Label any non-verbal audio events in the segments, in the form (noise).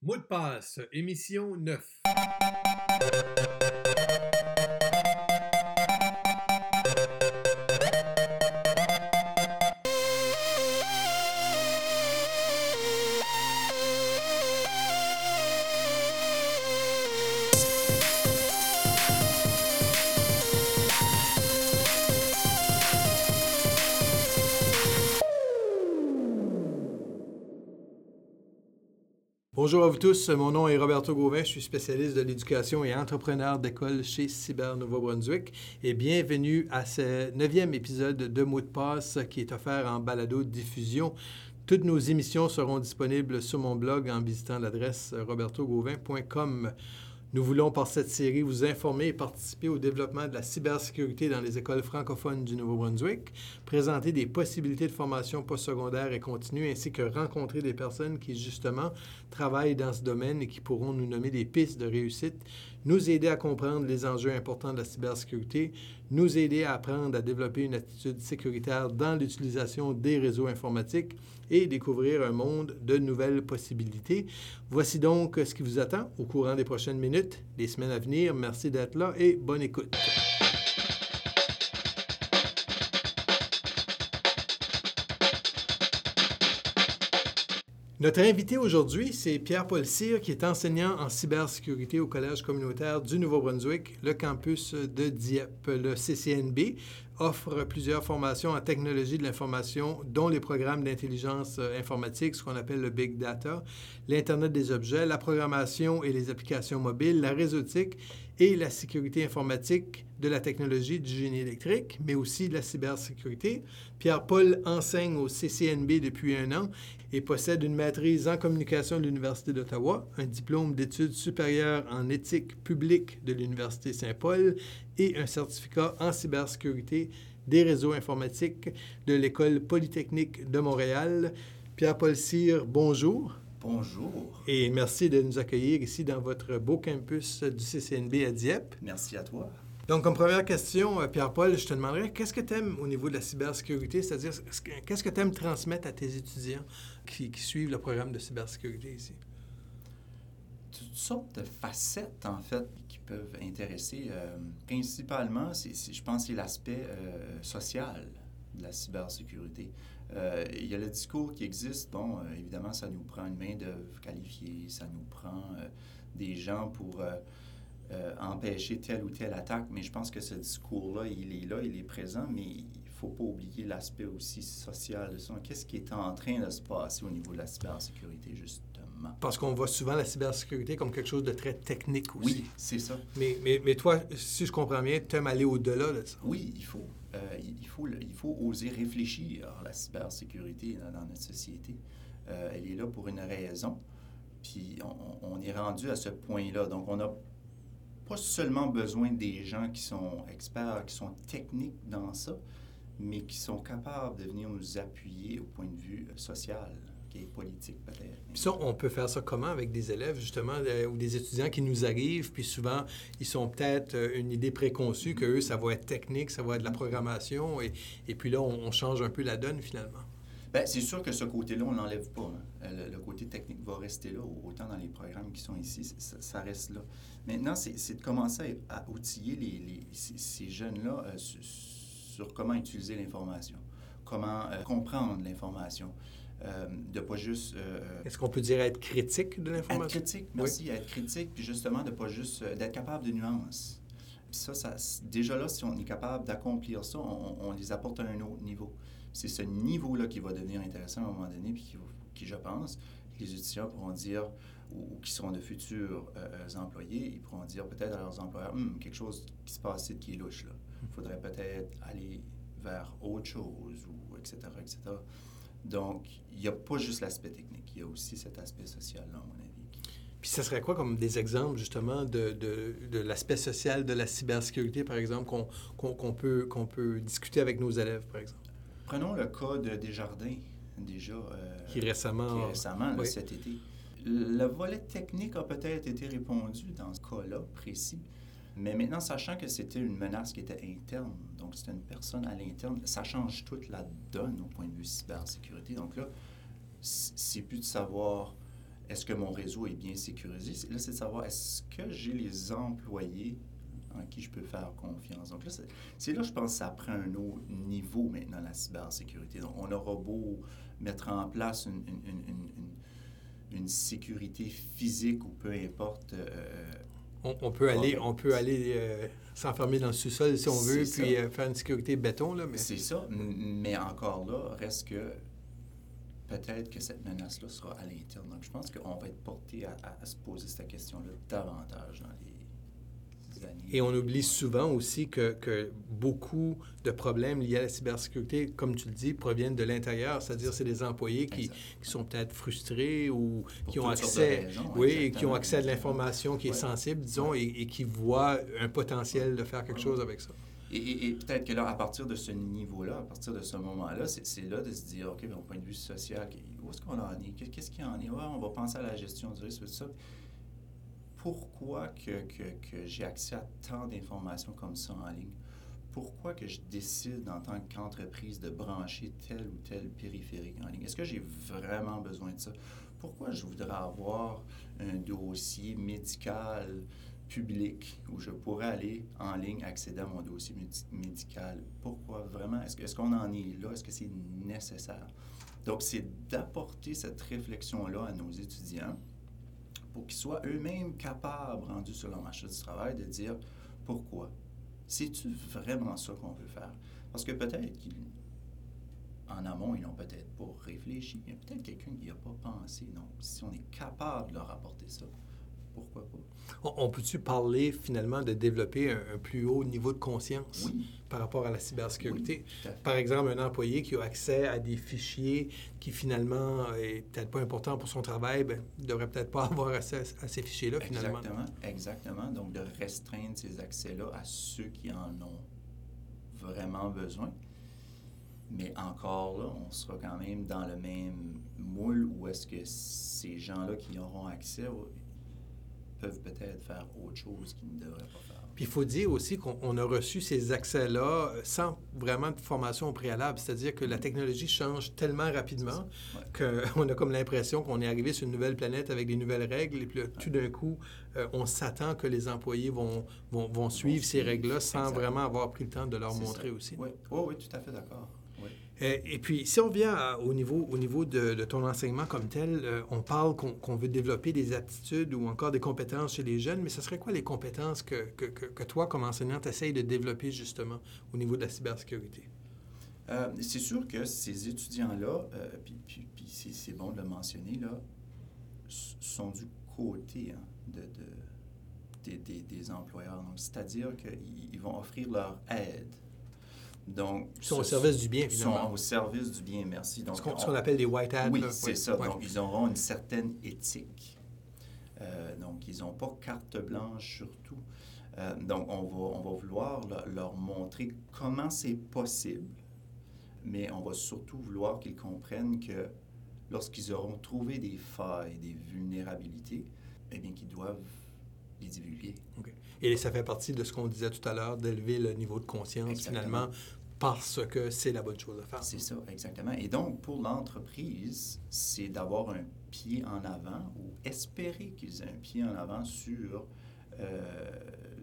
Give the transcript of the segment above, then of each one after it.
Mot de passe, émission 9. Bonjour à vous tous, mon nom est Roberto Gauvin, je suis spécialiste de l'éducation et entrepreneur d'école chez Cyber Nouveau-Brunswick et bienvenue à ce neuvième épisode de Mot de passe qui est offert en balado diffusion. Toutes nos émissions seront disponibles sur mon blog en visitant l'adresse robertogauvin.com. Nous voulons par cette série vous informer et participer au développement de la cybersécurité dans les écoles francophones du Nouveau-Brunswick, présenter des possibilités de formation postsecondaire et continue, ainsi que rencontrer des personnes qui, justement, travaillent dans ce domaine et qui pourront nous nommer des pistes de réussite, nous aider à comprendre les enjeux importants de la cybersécurité, nous aider à apprendre à développer une attitude sécuritaire dans l'utilisation des réseaux informatiques et découvrir un monde de nouvelles possibilités. Voici donc ce qui vous attend au courant des prochaines minutes, les semaines à venir. Merci d'être là et bonne écoute. Notre invité aujourd'hui, c'est Pierre-Paul Cyr, qui est enseignant en cybersécurité au Collège communautaire du Nouveau-Brunswick, le campus de Dieppe. Le CCNB offre plusieurs formations en technologie de l'information, dont les programmes d'intelligence euh, informatique, ce qu'on appelle le Big Data, l'Internet des objets, la programmation et les applications mobiles, la réseautique et la sécurité informatique de la technologie du génie électrique, mais aussi de la cybersécurité. Pierre-Paul enseigne au CCNB depuis un an et possède une maîtrise en communication de l'Université d'Ottawa, un diplôme d'études supérieures en éthique publique de l'Université Saint-Paul et un certificat en cybersécurité des réseaux informatiques de l'École polytechnique de Montréal. Pierre-Paul Cyr, bonjour. Bonjour. Et merci de nous accueillir ici dans votre beau campus du CCNB à Dieppe. Merci à toi. Donc, comme première question, euh, Pierre-Paul, je te demanderais, qu'est-ce que tu aimes au niveau de la cybersécurité? C'est-à-dire, qu'est-ce que tu aimes transmettre à tes étudiants qui, suivent le programme de cybersécurité ici? Toutes sortes de facettes, en fait, qui peuvent intéresser. Euh, principalement, je pense, c'est l'aspect euh, social de la cybersécurité. Il y a le discours qui existe. Bon, évidemment, ça nous prend une main-d'œuvre qualifiée, ça nous prend des gens pour euh, empêcher telle ou telle attaque, mais je pense que ce discours-là, il est là, il est présent, mais il ne faut pas oublier l'aspect aussi social de ça. Qu'est-ce qui est en train de se passer au niveau de la cybersécurité, justement? Parce qu'on voit souvent la cybersécurité comme quelque chose de très technique aussi. Oui, c'est ça. Mais, mais, mais, toi, si je comprends bien, tu aimes aller au-delà de ça. Oui, il faut. Euh, il, faut il faut oser réfléchir à la cybersécurité dans, notre société. Euh, elle est là pour une raison. Puis on, on est rendu à ce point-là. Donc, on a pas seulement besoin des gens qui sont experts, qui sont techniques dans ça, mais qui sont capables de venir nous appuyer au point de vue euh, social, qui est politique peut-être. Puis ça, on peut faire ça comment avec des élèves, justement, euh, ou des étudiants qui nous arrivent, puis souvent, ils sont peut-être euh, une idée préconçue que eux, ça va être technique, ça va être de la programmation, et, et puis là, on change un peu la donne finalement. Bien, c'est sûr que ce côté-là, on ne l'enlève pas. Hein. Le, côté technique va rester là, autant dans les programmes qui sont ici, ça, reste là. Maintenant, c'est de commencer à, outiller les, ces, jeunes-là euh, sur, comment utiliser l'information, comment euh, comprendre l'information. Euh, de pas juste... Est-ce qu'on peut dire être critique de l'information? Être critique, merci. Être critique, puis justement de pas juste... d'être capable de nuances. Puis ça, ça, déjà là, si on est capable d'accomplir ça, on, on, les apporte à un autre niveau c'est ce niveau-là qui va devenir intéressant à un moment donné, puis qui, je pense, les étudiants pourront dire, ou, qui seront de futurs euh, employés, ils pourront dire peut-être à leurs employeurs, hum, quelque chose qui se passe ici qui est louche, là. Il faudrait peut-être aller vers autre chose, ou etc., etc. Donc, il n'y a pas juste l'aspect technique, il y a aussi cet aspect social-là, à mon avis. Puis ce serait quoi comme des exemples justement de, de, de l'aspect social de la cybersécurité, par exemple, qu'on qu'on peut, qu'on peut discuter avec nos élèves, par exemple? Prenons le cas de Desjardins, déjà. Euh, qui récemment. récemment, cet été. Le volet technique a peut-être été répondu dans ce cas-là précis. Mais maintenant, sachant que c'était une menace qui était interne, donc c'était une personne à l'interne, ça change toute la donne au point de vue cybersécurité. Donc là, c'est plus de savoir est-ce que mon réseau est bien sécurisé? Là, c'est de savoir, est-ce que j'ai les employés en qui je peux faire confiance? Donc là, c'est là, je pense, que ça prend un autre niveau maintenant, la cybersécurité. Donc, on aura beau mettre en place une, une, une, sécurité physique ou peu importe. Euh, on, peut aller, on peut aller euh, s'enfermer dans le sous-sol si on veut, puis euh, faire une sécurité béton. Là, mais... C'est ça, mais encore là, reste que peut-être que cette menace-là sera à l'interne. Donc, je pense qu'on va être porté à, à, se poser cette question-là davantage dans les et on oublie souvent aussi que, que, beaucoup de problèmes liés à la cybersécurité, comme tu le dis, proviennent de l'intérieur, c'est-à-dire c'est des employés qui, qui sont peut-être frustrés ou qui ont accès, oui, qui ont accès à de l'information qui est sensible, disons, et, qui voient un potentiel de faire quelque chose avec ça. Et, peut-être que là, à partir de ce niveau-là, à partir de ce moment-là, c'est là de se dire, OK, au point de vue social, où est-ce qu'on en est? Qu'est-ce qu'il y en est? on va penser à la gestion du risque, tout ça pourquoi que, que, j'ai accès à tant d'informations comme ça en ligne? Pourquoi que je décide en tant qu'entreprise de brancher tel ou tel périphérique en ligne? Est-ce que j'ai vraiment besoin de ça? Pourquoi je voudrais avoir un dossier médical public où je pourrais aller en ligne accéder à mon dossier médical? Pourquoi vraiment? Est-ce qu'on en est là? Est-ce que c'est nécessaire? Donc, c'est d'apporter cette réflexion-là à nos étudiants pour qu'ils soient eux-mêmes capables, rendus sur leur marché du travail, de dire pourquoi. C'est-tu vraiment ça qu'on veut faire? Parce que peut-être qu'en amont, ils n'ont peut-être pas réfléchi. Il y a peut-être quelqu'un qui n'y a pas pensé. Donc, si on est capable de leur apporter ça, pourquoi pas? On, peut-tu parler finalement de développer un, plus haut niveau de conscience par rapport à la cybersécurité? par exemple, un employé qui a accès à des fichiers qui finalement est peut-être pas important pour son travail, ben, ne devrait peut-être pas (laughs) avoir accès à, ces fichiers-là finalement. Exactement, exactement. Donc, de restreindre ces accès-là à ceux qui en ont vraiment besoin. Mais encore là, on sera quand même dans le même moule où est-ce que ces gens-là qui auront accès peuvent peut-être faire autre chose qu'ils ne devraient pas faire. Puis il faut dire aussi qu'on a reçu ces accès-là sans vraiment de formation au préalable. C'est-à-dire que la technologie change tellement rapidement qu'on (laughs) a comme l'impression qu'on est arrivé sur une nouvelle planète avec des nouvelles règles. Et puis tout d'un coup, euh, on s'attend que les employés vont, vont, vont suivre ces règles-là sans vraiment avoir pris le temps de leur montrer aussi. Oui. Oh, oui, tout à fait d'accord. Euh, et puis, si on vient au niveau, au niveau de, ton enseignement comme tel, euh, on parle qu'on veut développer des aptitudes ou encore des compétences chez les jeunes, mais ce serait quoi les compétences que, que, toi, comme enseignant, tu essayes de développer justement au niveau de la cybersécurité? Euh, c'est sûr que ces étudiants-là, puis, puis, c'est bon de le mentionner, là, sont du côté hein, de des, des, employeurs. C'est-à-dire qu'ils vont offrir leur aide donc, ils sont au service du bien, finalement. Ils sont au service du bien, merci. Donc, ce qu'on appelle des white hats. Oui, c'est ça. Donc, ils auront une certaine éthique. Euh, donc, ils n'ont pas carte blanche surtout. Euh, donc, on va, on va vouloir leur montrer comment c'est possible, mais on va surtout vouloir qu'ils comprennent que lorsqu'ils auront trouvé des failles, des vulnérabilités, eh bien, qu'ils doivent les divulguer. Et ça fait partie de ce qu'on disait tout à l'heure, d'élever le niveau de conscience, finalement, parce que c'est la bonne chose à faire. C'est ça, exactement. Et donc, pour l'entreprise, c'est d'avoir un pied en avant ou espérer qu'ils aient un pied en avant sur euh,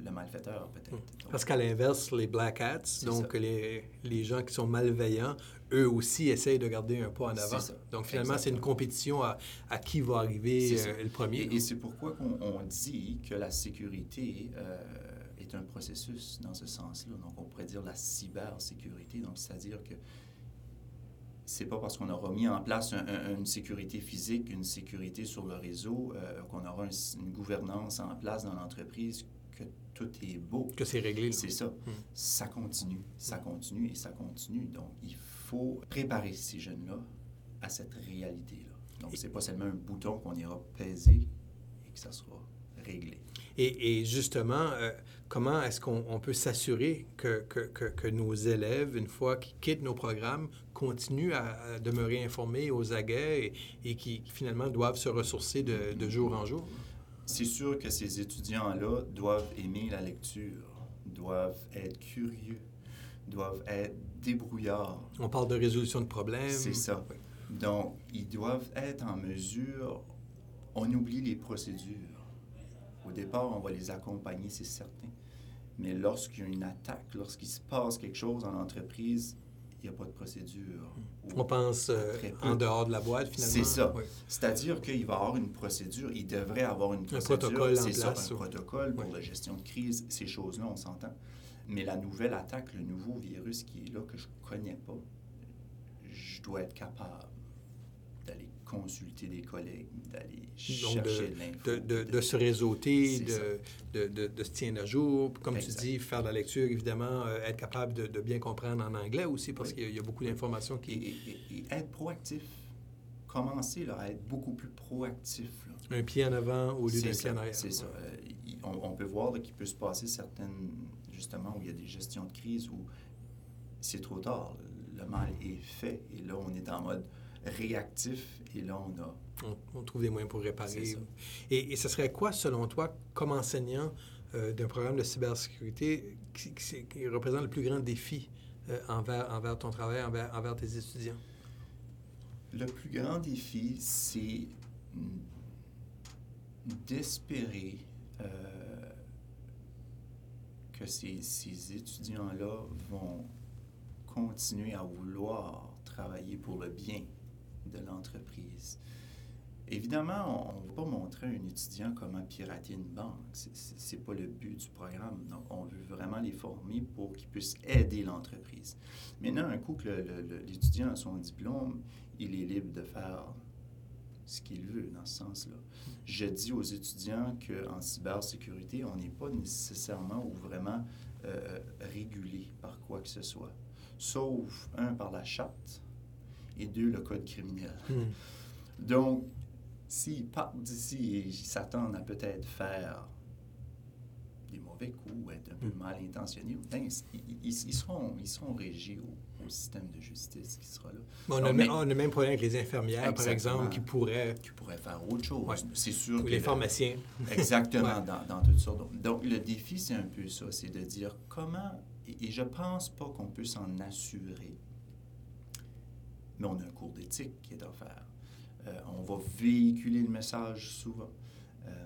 le malfaiteur, peut-être. Hmm. Parce qu'à l'inverse, les black hats, donc les, les, gens qui sont malveillants, eux aussi essayent de garder un pas en avant. Donc finalement, c'est une compétition à, à, qui va arriver euh, le premier. Et, c'est pourquoi on, dit que la sécurité... Euh, un processus dans ce sens-là. Donc, on pourrait dire la cybersécurité. Donc, c'est-à-dire que c'est pas parce qu'on aura mis en place une sécurité physique, une sécurité sur le réseau, euh, qu'on aura une gouvernance en place dans l'entreprise que tout est beau. Que c'est réglé. C'est ça. Hmm. Ça continue, ça continue et ça continue. Donc, il faut préparer ces jeunes-là à cette réalité-là. Donc, c'est pas seulement un bouton qu'on ira peser et que ça sera réglé. Et, justement, euh, comment est-ce qu'on peut s'assurer que, que, que, nos élèves, une fois qu'ils quittent nos programmes, continuent à, demeurer informés aux aguets et, qui finalement doivent se ressourcer de, de jour en jour? C'est sûr que ces étudiants-là doivent aimer la lecture, doivent être curieux, doivent être débrouillards. On parle de résolution de problèmes. C'est ça. Donc, ils doivent être en mesure on oublie les procédures. Au départ, on va les accompagner, c'est certain. Mais lorsqu'il y a une attaque, lorsqu'il se passe quelque chose en entreprise, il n'y a pas de procédure. On pense euh, en dehors de la boîte, finalement. C'est ça. C'est-à-dire qu'il va y avoir une procédure, il devrait avoir une procédure. Un protocole en place. un protocole pour la gestion de crise, ces choses-là, on s'entend. Mais la nouvelle attaque, le nouveau virus qui est là, que je ne connais pas, je dois être capable consulter des collègues, d'aller chercher de, l'info. De, de, se réseauter, de, de, se tenir à jour. Comme tu dis, faire de la lecture, évidemment, euh, être capable de, bien comprendre en anglais aussi, parce qu'il y, a beaucoup d'informations qui... Et, être proactif. Commencer à être beaucoup plus proactif. Un pied en avant au lieu d'un pied en arrière. C'est ça. Euh, on, peut voir qu'il peut se passer certaines, justement, où il y a des gestions de crise où c'est trop tard. Le mal est fait. Et là, on est en mode réactif et là, on a... On, trouve des moyens pour réparer. Et, et, ce serait quoi, selon toi, comme enseignant euh, d'un programme de cybersécurité, qui, représente le plus grand défi euh, envers, envers ton travail, envers, envers tes étudiants? Le plus grand défi, c'est d'espérer euh, que ces, ces étudiants-là vont continuer à vouloir travailler pour le bien de l'entreprise. Évidemment, on ne va pas montrer à un étudiant comment pirater une banque. Ce n'est pas le but du programme. Donc, on veut vraiment les former pour qu'ils puissent aider l'entreprise. Maintenant, un coup que l'étudiant a son diplôme, il est libre de faire ce qu'il veut dans ce sens-là. Je dis aux étudiants qu'en cybersécurité, on n'est pas nécessairement ou vraiment euh, régulé par quoi que ce soit, sauf, un, par la charte, et deux, le code criminel. Hmm. Donc, s'ils partent d'ici et s'attendent à peut-être faire des mauvais coups ou être un peu hmm. mal intentionnés, ben, ils, seront, ils seront régis au, système de justice qui sera là. on, a même, on, a le même problème avec les infirmières, par exemple, qui pourraient... Qui pourraient faire autre chose. C'est sûr Ou les pharmaciens. Exactement, (laughs) dans, dans, toutes sortes. Donc, le défi, c'est un peu ça, c'est de dire comment... Et, et je pense pas qu'on peut s'en assurer mais on a un cours d'éthique qui est offert. Euh, on va véhiculer le message souvent. Euh,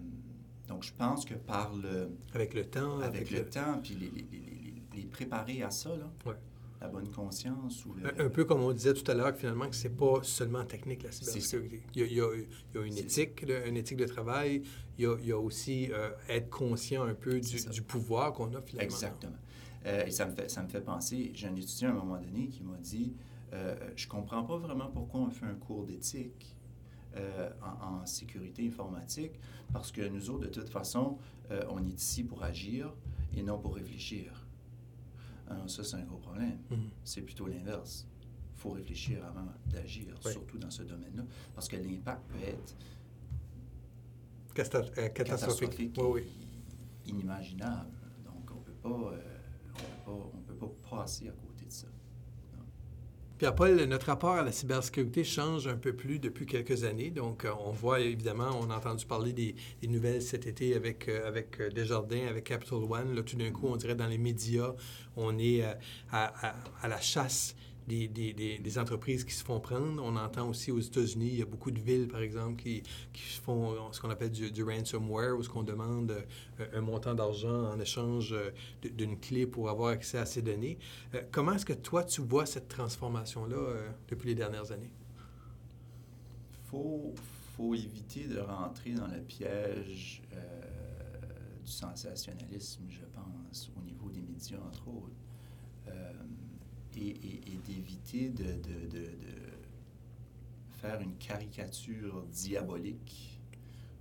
donc, je pense que par le... Avec le temps. Avec, le, temps, puis les, les, les, préparer à ça, là, la bonne conscience. Ou un, peu comme on disait tout à l'heure, finalement, que c'est pas seulement technique, la cybersécurité. Il y, a, il, y a, il y a, une éthique, une éthique de travail. Il y a, il y a aussi euh, être conscient un peu du, du pouvoir qu'on a, finalement. Exactement. et ça me, fait, ça me fait penser, j'ai un étudiant à un moment donné qui m'a dit euh, je ne comprends pas vraiment pourquoi on fait un cours d'éthique euh, en, sécurité informatique, parce que nous autres, de toute façon, euh, on est ici pour agir et non pour réfléchir. Alors ça, c'est un gros problème. Mm-hmm. C'est plutôt l'inverse. Il faut réfléchir avant d'agir, surtout dans ce domaine-là, parce que l'impact peut être catastrophique, catastrophique inimaginable. Donc, on ne peut pas, on peut pas passer à côté. Pierre-Paul, notre rapport à la cybersécurité change un peu plus depuis quelques années. Donc, euh, on voit évidemment, on a entendu parler des, nouvelles cet été avec, euh, euh, Desjardins, avec Capital One. Là, tout d'un coup, on dirait dans les médias, on est à la chasse des, entreprises qui se font prendre. On entend aussi aux États-Unis, il y a beaucoup de villes, par exemple, qui, qui font ce qu'on appelle du, ransomware, où ce qu'on demande euh, un montant d'argent en échange euh, d'une clé pour avoir accès à ces données. Euh, comment est-ce que toi, tu vois cette transformation-là depuis les dernières années? Il faut, faut, éviter de rentrer dans le piège du sensationnalisme, je pense, au niveau des médias, entre autres et, d'éviter de, de, faire une caricature diabolique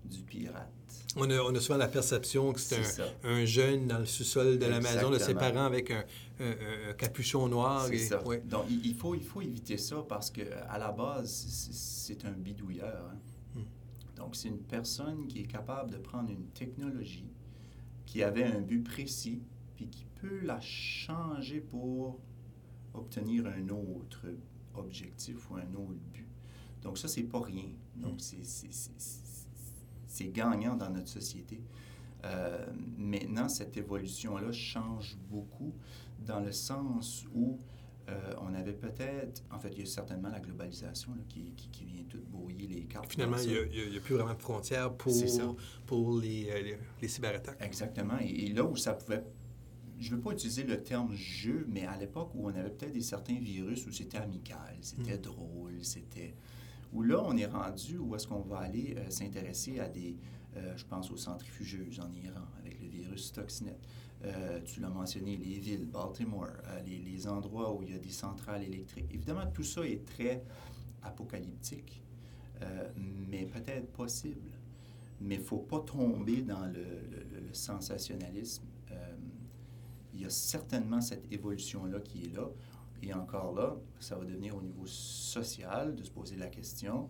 du pirate. On a, on a souvent la perception que c'est un, jeune dans le sous-sol de la maison de ses parents avec un, capuchon noir. C'est ça. Donc, il, faut, il faut éviter ça parce qu'à la base, c'est un bidouilleur. Hein. Hmm. Donc, c'est une personne qui est capable de prendre une technologie qui avait un but précis, puis qui peut la changer pour obtenir un autre objectif ou un autre but. Donc ça, c'est pas rien. Donc mm. c'est gagnant dans notre société. Euh, maintenant, cette évolution-là change beaucoup dans le sens où euh, on avait peut-être, en fait, il y a certainement la globalisation là, qui, qui, qui, vient tout brouiller les cartes. Finalement, il n'y a, a, plus vraiment de frontières pour, pour les, euh, les, les, cyberattaques. Exactement. Et, et, là où ça pouvait, je ne veux pas utiliser le terme jeu, mais à l'époque où on avait peut-être des certains virus où c'était amical, c'était mmh. drôle, c'était... Où là, on est rendu où est-ce qu'on va aller euh, s'intéresser à des, euh, je pense aux centrifugeuses en Iran avec le virus Stuxnet. Euh, tu l'as mentionné, les villes, Baltimore, les, les, endroits où il y a des centrales électriques. Évidemment, tout ça est très apocalyptique, mais peut-être possible. Mais il ne faut pas tomber dans le, le, le sensationnalisme. Euh, il y a certainement cette évolution-là qui est là. Et encore là, ça va devenir au niveau social de se poser la question,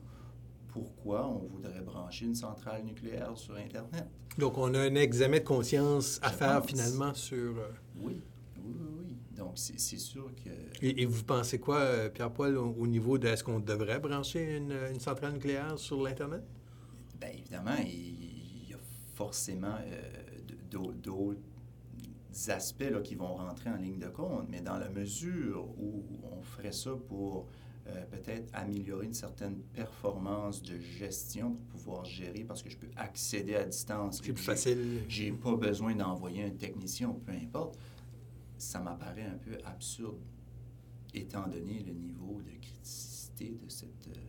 pourquoi on voudrait brancher une centrale nucléaire sur Internet? Donc, on a un examen de conscience à Je faire pense. finalement sur... Euh... Oui, oui, oui. Donc, c'est sûr que... Et, et, vous pensez quoi, euh, Pierre-Paul, au, au, niveau de est-ce qu'on devrait brancher une, une, centrale nucléaire sur l'Internet? Bien, évidemment, il y a forcément euh, d'autres aspects là, qui vont rentrer en ligne de compte, mais dans la mesure où on ferait ça pour euh, peut-être améliorer une certaine performance de gestion pour pouvoir gérer parce que je peux accéder à distance. C'est plus facile. J'ai pas besoin d'envoyer un technicien peu importe. Ça m'apparaît un peu absurde étant donné le niveau de criticité de cette, euh,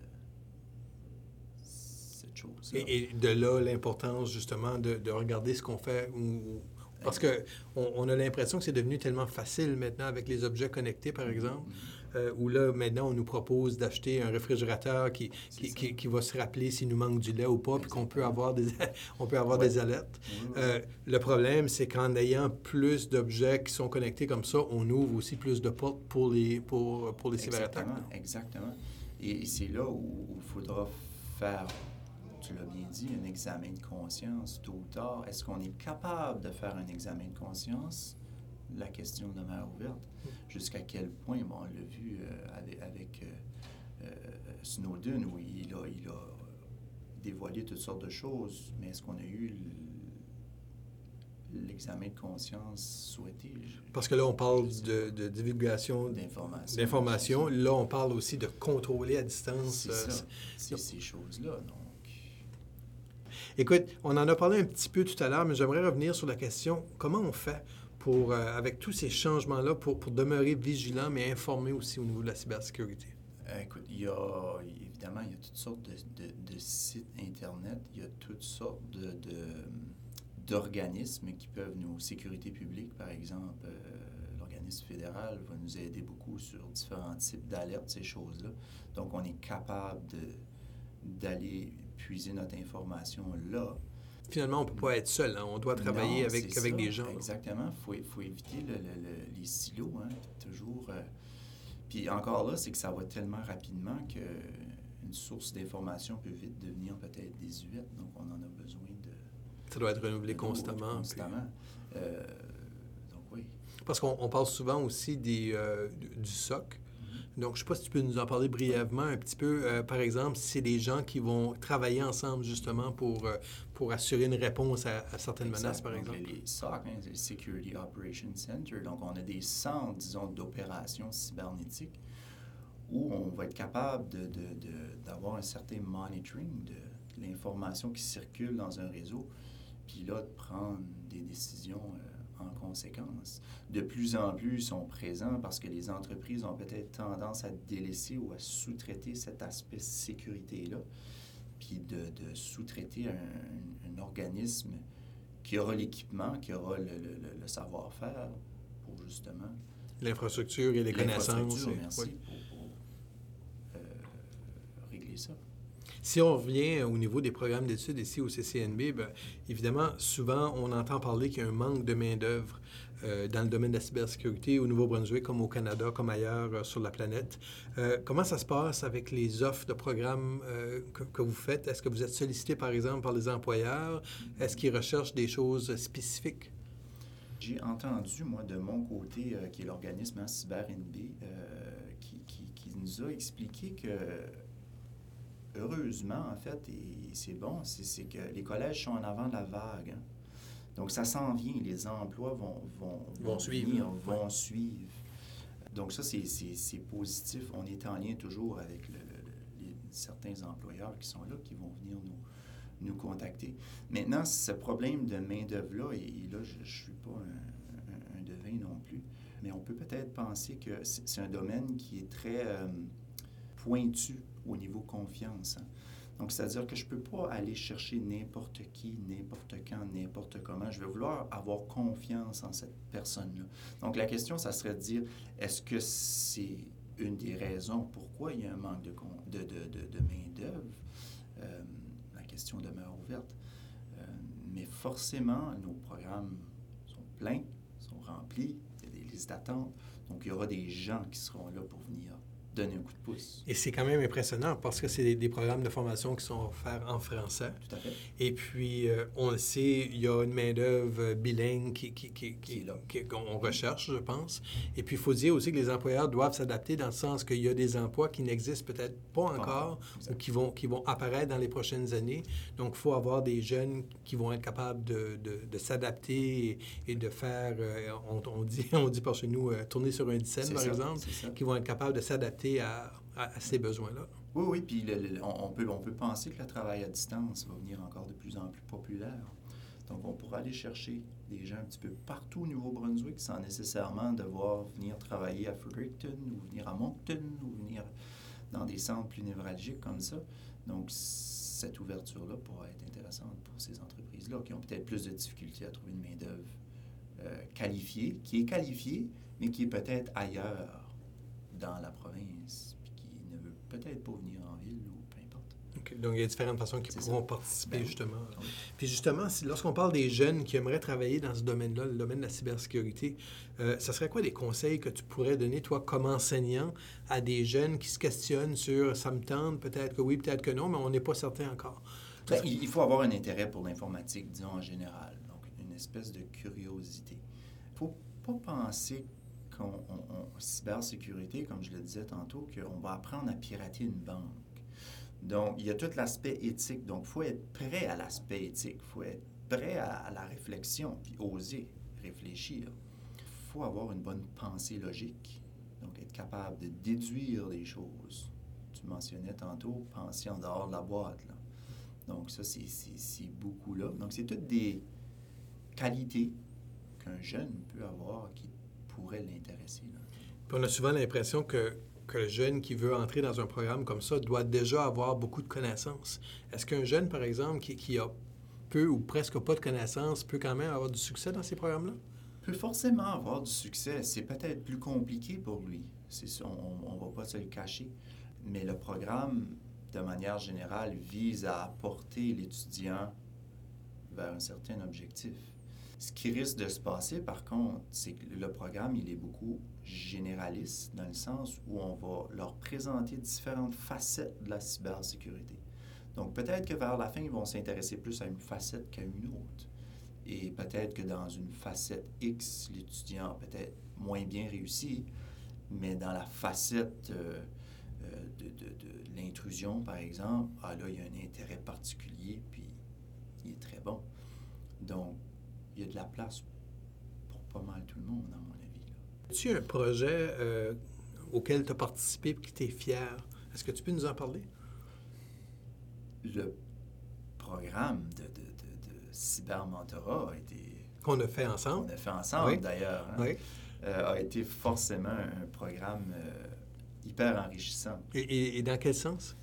cette chose. Et, et, de là l'importance justement de, de regarder ce qu'on fait ou, parce qu'on on a l'impression que c'est devenu tellement facile maintenant avec les objets connectés, par exemple, euh, où là, maintenant, on nous propose d'acheter un réfrigérateur qui, qui, qui, qui, va se rappeler s'il nous manque du lait ou pas, puis qu'on peut avoir des, on peut avoir ouais. des alertes. Euh, le problème, c'est qu'en ayant plus d'objets qui sont connectés comme ça, on ouvre aussi plus de portes pour les, pour, pour les cyberattaques. Exactement, et c'est là où il faudra faire tu l'as bien dit, un examen de conscience, tôt ou tard. Est-ce qu'on est capable de faire un examen de conscience? La question demeure ouverte. Jusqu'à quel point, bon, on l'a vu euh, avec, avec euh, euh, Snowden, où il a, il a dévoilé toutes sortes de choses, mais est-ce qu'on a eu l'examen de conscience souhaité? Parce que là, on parle de, de divulgation d'informations. Là, on parle aussi de contrôler à distance. C'est ces choses-là. Écoute, on en a parlé un petit peu tout à l'heure, mais j'aimerais revenir sur la question comment on fait pour, euh, avec tous ces changements-là, pour, demeurer vigilant, mais informé aussi au niveau de la cybersécurité? Euh, écoute, il y a, évidemment, il y a toutes sortes de, sites Internet, il y a toutes sortes d'organismes qui peuvent nous, sécurité publique, par exemple, euh, l'organisme fédéral va nous aider beaucoup sur différents types d'alertes, ces choses-là. Donc, on est capable d'aller puiser notre information là. Finalement, on ne peut pas être seul. Hein? On doit travailler non, avec, avec des gens. Exactement. Il faut, faut, éviter le, le, le, les silos. Hein? Toujours. Euh... Puis encore là, c'est que ça va tellement rapidement qu'une source d'information peut vite devenir peut-être désuète. Donc, on en a besoin de. Ça doit être renouvelé constamment. Constamment. Puis... Euh, donc, oui. Parce qu'on parle souvent aussi des, euh, du SOC. Donc, je ne sais pas si tu peux nous en parler brièvement un petit peu. Euh, par exemple, si c'est des gens qui vont travailler ensemble justement pour, euh, pour assurer une réponse à, à certaines exact. menaces, par donc, exemple. Les SOC, hein, les Security Operations Center. Donc, on a des centres, disons, d'opérations cybernétiques où on va être capable d'avoir de, de, un certain monitoring de l'information qui circule dans un réseau, puis là, de prendre des décisions. Euh, en conséquence. De plus en plus, ils sont présents parce que les entreprises ont peut-être tendance à délaisser ou à sous-traiter cet aspect sécurité-là, puis de, de sous-traiter un, un, organisme qui aura l'équipement, qui aura le, le, le savoir-faire pour justement... L'infrastructure et les connaissances. merci, oui. pour, pour euh, régler ça. Si on revient au niveau des programmes d'études ici au CCNB, bien, évidemment, souvent, on entend parler qu'il y a un manque de main-d'œuvre euh, dans le domaine de la cybersécurité au Nouveau-Brunswick, comme au Canada, comme ailleurs euh, sur la planète. Euh, comment ça se passe avec les offres de programmes que, vous faites? Est-ce que vous êtes sollicité, par exemple, par les employeurs? Est-ce qu'ils recherchent des choses spécifiques? J'ai entendu, moi, de mon côté, qui est l'organisme CyberNB, qui, qui, qui, nous a expliqué que heureusement, en fait, et c'est bon, c'est que les collèges sont en avant de la vague. Hein. Donc, ça s'en vient. Les emplois vont, vont, vont, vont suivre. Venir, vont suivre. Donc ça, c'est positif. On est en lien toujours avec le, les, certains employeurs qui sont là, qui vont venir nous, nous contacter. Maintenant, ce problème de main-d'œuvre-là, et, là, je ne suis pas un, un, devin non plus, mais on peut peut-être penser que c'est un domaine qui est très euh, pointu au niveau confiance. Hein. Donc, c'est-à-dire que je ne peux pas aller chercher n'importe qui, n'importe quand, n'importe comment. Je vais vouloir avoir confiance en cette personne-là. Donc, la question, ça serait de dire, est-ce que c'est une des raisons pourquoi il y a un manque de, de, de, de main-d'œuvre? Euh, la question demeure ouverte. Euh, mais forcément, nos programmes sont pleins, sont remplis, il y a des listes d'attente. Donc, il y aura des gens qui seront là pour venir donner un coup de pouce. Et c'est quand même impressionnant parce que c'est des, programmes de formation qui sont offerts en français. Tout à fait. Et puis, euh, on le sait, il y a une main-d'œuvre bilingue qui, qui, qui, qui, qu'on recherche, je pense. Et puis, il faut dire aussi que les employeurs doivent s'adapter dans le sens qu'il y a des emplois qui n'existent peut-être pas encore ou qui vont, qui vont apparaître dans les prochaines années. Donc, il faut avoir des jeunes qui vont être capables de, de, de s'adapter et, de faire, euh, on, on, dit, (laughs) on dit par chez nous, euh, tourner sur un dizaine, par exemple, qui vont être capables de s'adapter à, ces besoins-là. Oui, oui, puis on, peut, on peut penser que le travail à distance va venir encore de plus en plus populaire. Donc, on pourra aller chercher des gens un petit peu partout au Nouveau-Brunswick sans nécessairement devoir venir travailler à Fredericton ou venir à Moncton ou venir dans des centres plus névralgiques comme ça. Donc, cette ouverture-là pourra être intéressante pour ces entreprises-là qui ont peut-être plus de difficultés à trouver une main-d'œuvre euh, qualifiée, qui est qualifiée, mais qui est peut-être ailleurs dans la province, puis qui ne veut peut-être pas venir en ville ou peu importe. Donc, il y a différentes façons qui pourront participer, ben justement. Puis, justement, lorsqu'on parle des jeunes qui aimeraient travailler dans ce domaine-là, le domaine de la cybersécurité, euh, ça serait quoi des conseils que tu pourrais donner, toi, comme enseignant, à des jeunes qui se questionnent sur ça me tente, peut-être que oui, peut-être que non, mais on n'est pas certain encore? Ben, il faut avoir un intérêt pour l'informatique, disons, en général. Donc, une espèce de curiosité. Il ne faut pas penser en cybersécurité, comme je le disais tantôt, qu'on va apprendre à pirater une banque. Donc, il y a tout l'aspect éthique. Donc, il faut être prêt à l'aspect éthique. Il faut être prêt à, la réflexion, puis oser réfléchir. Il faut avoir une bonne pensée logique. Donc, être capable de déduire des choses. Tu mentionnais tantôt, penser en dehors de la boîte. Donc, ça, c'est beaucoup là. Donc, c'est toutes des qualités qu'un jeune peut avoir qui pourrait l'intéresser. On a souvent l'impression que, que le jeune qui veut entrer dans un programme comme ça doit déjà avoir beaucoup de connaissances. Est-ce qu'un jeune, par exemple, qui, qui, a peu ou presque pas de connaissances, peut quand même avoir du succès dans ces programmes-là? Peut forcément avoir du succès. C'est peut-être plus compliqué pour lui. C'est on ne va pas se le cacher. Mais le programme, de manière générale, vise à apporter l'étudiant vers un certain objectif. Ce qui risque de se passer, par contre, c'est que le programme, il est beaucoup généraliste dans le sens où on va leur présenter différentes facettes de la cybersécurité. Donc, peut-être que vers la fin, ils vont s'intéresser plus à une facette qu'à une autre. Et peut-être que dans une facette X, l'étudiant a peut-être moins bien réussi, mais dans la facette euh, euh, de, de, de l'intrusion, par exemple, ah là, il y a un intérêt particulier, puis il est très bon. Donc, il y a de la place pour pas mal tout le monde, à mon avis. As-tu un projet euh, auquel tu as participé et qui t'es fier? Est-ce que tu peux nous en parler? Le programme de, de, de, cybermentorat a été... Qu'on a fait ensemble. Qu'on a fait ensemble, d'ailleurs. Hein. Oui. Euh, a été forcément un programme euh, hyper enrichissant. Et, et, dans quel sens?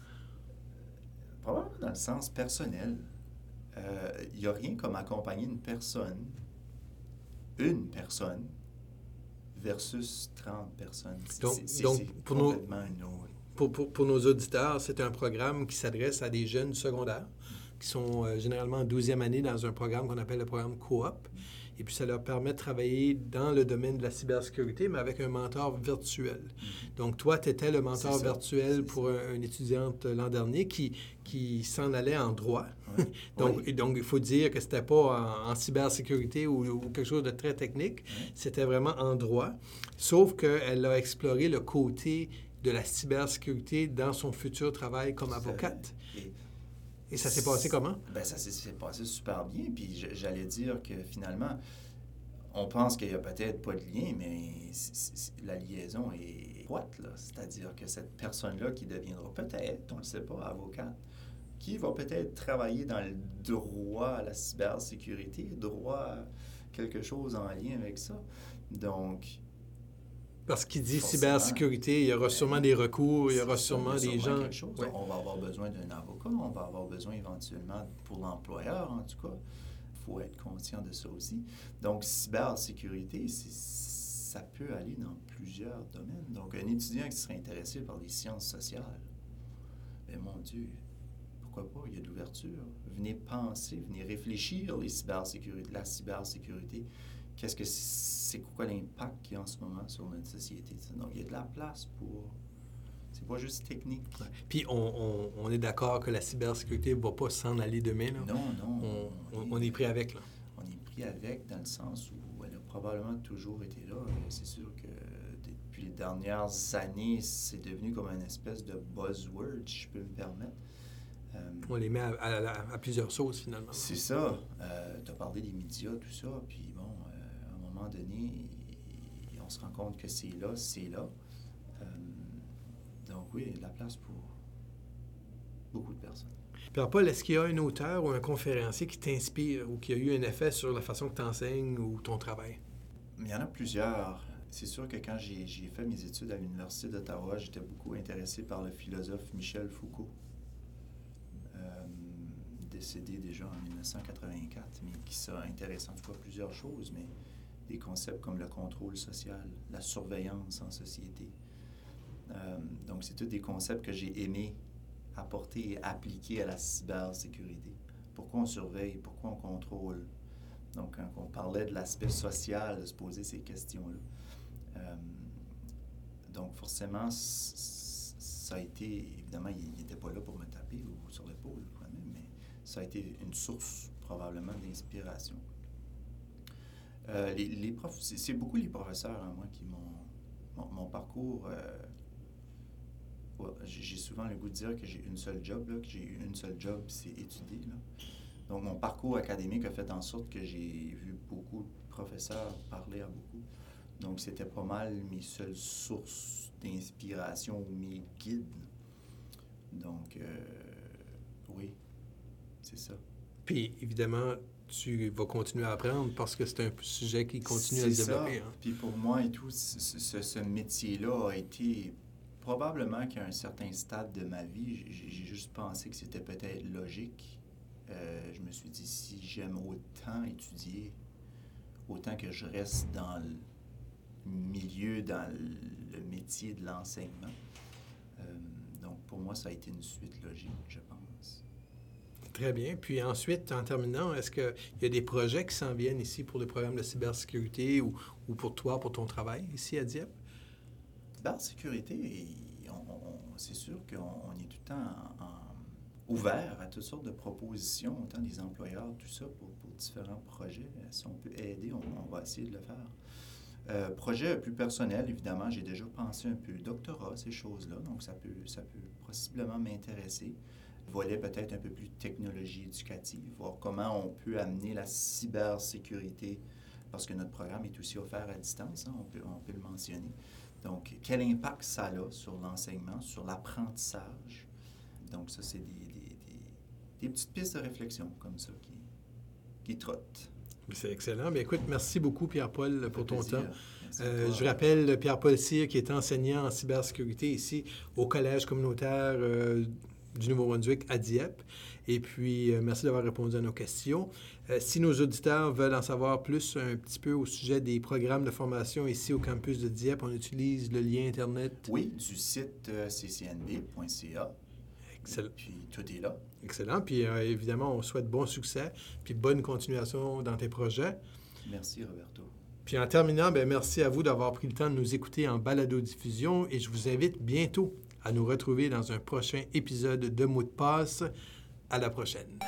Probablement dans le sens personnel il euh, n'y a rien comme accompagner une personne, une personne, versus 30 personnes. Donc, pour, nos, pour, pour, pour, nos auditeurs, c'est un programme qui s'adresse à des jeunes secondaires qui sont euh, généralement en 12e année dans un programme qu'on appelle le programme Coop. Et puis, ça leur permet de travailler dans le domaine de la cybersécurité, mais avec un mentor virtuel. Mm-hmm. Donc, toi, tu étais le mentor virtuel pour une étudiante l'an dernier qui, qui s'en allait en droit. (laughs) donc, donc, il faut dire que c'était pas en, cybersécurité ou, quelque chose de très technique. C'était vraiment en droit. Sauf qu'elle a exploré le côté de la cybersécurité dans son futur travail comme avocate. Et ça s'est passé comment? Ben, ça s'est passé super bien. Puis j'allais dire que finalement, on pense qu'il n'y a peut-être pas de lien, mais la liaison est étroite. C'est-à-dire que cette personne-là qui deviendra peut-être, on ne le sait pas, avocate, qui va peut-être travailler dans le droit à la cybersécurité, droit à quelque chose en lien avec ça. Donc, parce qu'il dit cybersécurité, il y aura sûrement des recours, il y aura sûrement des gens. On va avoir besoin d'un avocat, on va avoir besoin éventuellement pour l'employeur, en tout cas. Il faut être conscient de ça aussi. Donc, cybersécurité, ça peut aller dans plusieurs domaines. Donc, un étudiant qui serait intéressé par les sciences sociales, bien, mon Dieu, pourquoi pas, il y a de l'ouverture. Venez penser, venez réfléchir les cybersécurité, la cybersécurité qu'est-ce que c'est quoi l'impact qu'il y a en ce moment sur notre société? Donc, il y a de la place pour. C'est pas juste technique. Puis, on, on, est d'accord que la cybersécurité ne va pas s'en aller demain. Là? Non, non. On, on, est pris avec. Là. On est pris avec dans le sens où elle a probablement toujours été là. C'est sûr que depuis les dernières années, c'est devenu comme une espèce de buzzword, si je peux me permettre. Euh, on les met à, plusieurs sauces, finalement. C'est ça. Euh, tu as parlé des médias, tout ça. Puis moment donné, on se rend compte que c'est là, c'est là. Euh, donc oui, il y a de la place pour beaucoup de personnes. Pierre-Paul, est-ce qu'il y a un auteur ou un conférencier qui t'inspire ou qui a eu un effet sur la façon que tu enseignes ou ton travail? Il y en a plusieurs. C'est sûr que quand j'ai fait mes études à l'Université d'Ottawa, j'étais beaucoup intéressé par le philosophe Michel Foucault, euh, décédé déjà en 1984, mais qui s'est intéressé en tout cas à plusieurs choses. Mais des concepts comme le contrôle social, la surveillance en société. Euh, donc, c'est tous des concepts que j'ai aimé apporter et appliquer à la cybersécurité. Pourquoi on surveille, pourquoi on contrôle? Donc, quand on parlait de l'aspect social, de se poser ces questions-là. Euh, donc, forcément, ça a été, évidemment, il n'était pas là pour me taper ou sur l'épaule, mais ça a été une source probablement d'inspiration. Euh, les, profs, c'est beaucoup les professeurs, hein, moi, qui m'ont. Mon, parcours. Euh, j'ai souvent le goût de dire que j'ai une seule job, là, que j'ai eu une seule job, c'est étudier. Là. Donc, mon parcours académique a fait en sorte que j'ai vu beaucoup de professeurs parler à beaucoup. Donc, c'était pas mal mes seules sources d'inspiration ou mes guides. Donc, euh, oui, c'est ça. Puis, évidemment, tu vas continuer à apprendre parce que c'est un sujet qui continue à se développer. Hein. Puis pour moi et tout, ce, ce métier-là a été probablement qu'à un certain stade de ma vie, j'ai juste pensé que c'était peut-être logique. Euh, je me suis dit, si j'aime autant étudier, autant que je reste dans le milieu, dans le métier de l'enseignement. Euh, donc pour moi, ça a été une suite logique, je pense. Très bien. Puis ensuite, en terminant, est-ce qu'il y a des projets qui s'en viennent ici pour le programme de cybersécurité ou, ou pour toi, pour ton travail ici à Dieppe? Cybersécurité, c'est sûr qu'on est tout le temps ouvert à toutes sortes de propositions, autant des employeurs, tout ça, pour, différents projets. Si on peut aider, on, va essayer de le faire. Euh, projet plus personnel, évidemment, j'ai déjà pensé un peu doctorat, ces choses-là, donc ça peut, ça peut possiblement m'intéresser volet peut-être un peu plus technologie éducative, voir comment on peut amener la cybersécurité, parce que notre programme est aussi offert à distance, hein, on, peut, on peut le mentionner. Donc, quel impact ça a sur l'enseignement, sur l'apprentissage? Donc, ça, c'est des, des, des, petites pistes de réflexion comme ça qui, qui trottent. C'est excellent. Bien, écoute, merci beaucoup, Pierre-Paul, pour ton temps. Euh, je rappelle Pierre-Paul Cyr, qui est enseignant en cybersécurité ici au Collège communautaire euh, du Nouveau-Brunswick à Dieppe. Et puis, euh, merci d'avoir répondu à nos questions. Euh, si nos auditeurs veulent en savoir plus un petit peu au sujet des programmes de formation ici au campus de Dieppe, on utilise le lien Internet. Oui, du site euh, ccnb.ca. Excellent. Puis tout est là. Excellent. Puis évidemment, on souhaite bon succès, puis bonne continuation dans tes projets. Merci, Roberto. Puis en terminant, bien, merci à vous d'avoir pris le temps de nous écouter en balado-diffusion et je vous invite bientôt à nous retrouver dans un prochain épisode de Mots de passe. À la prochaine.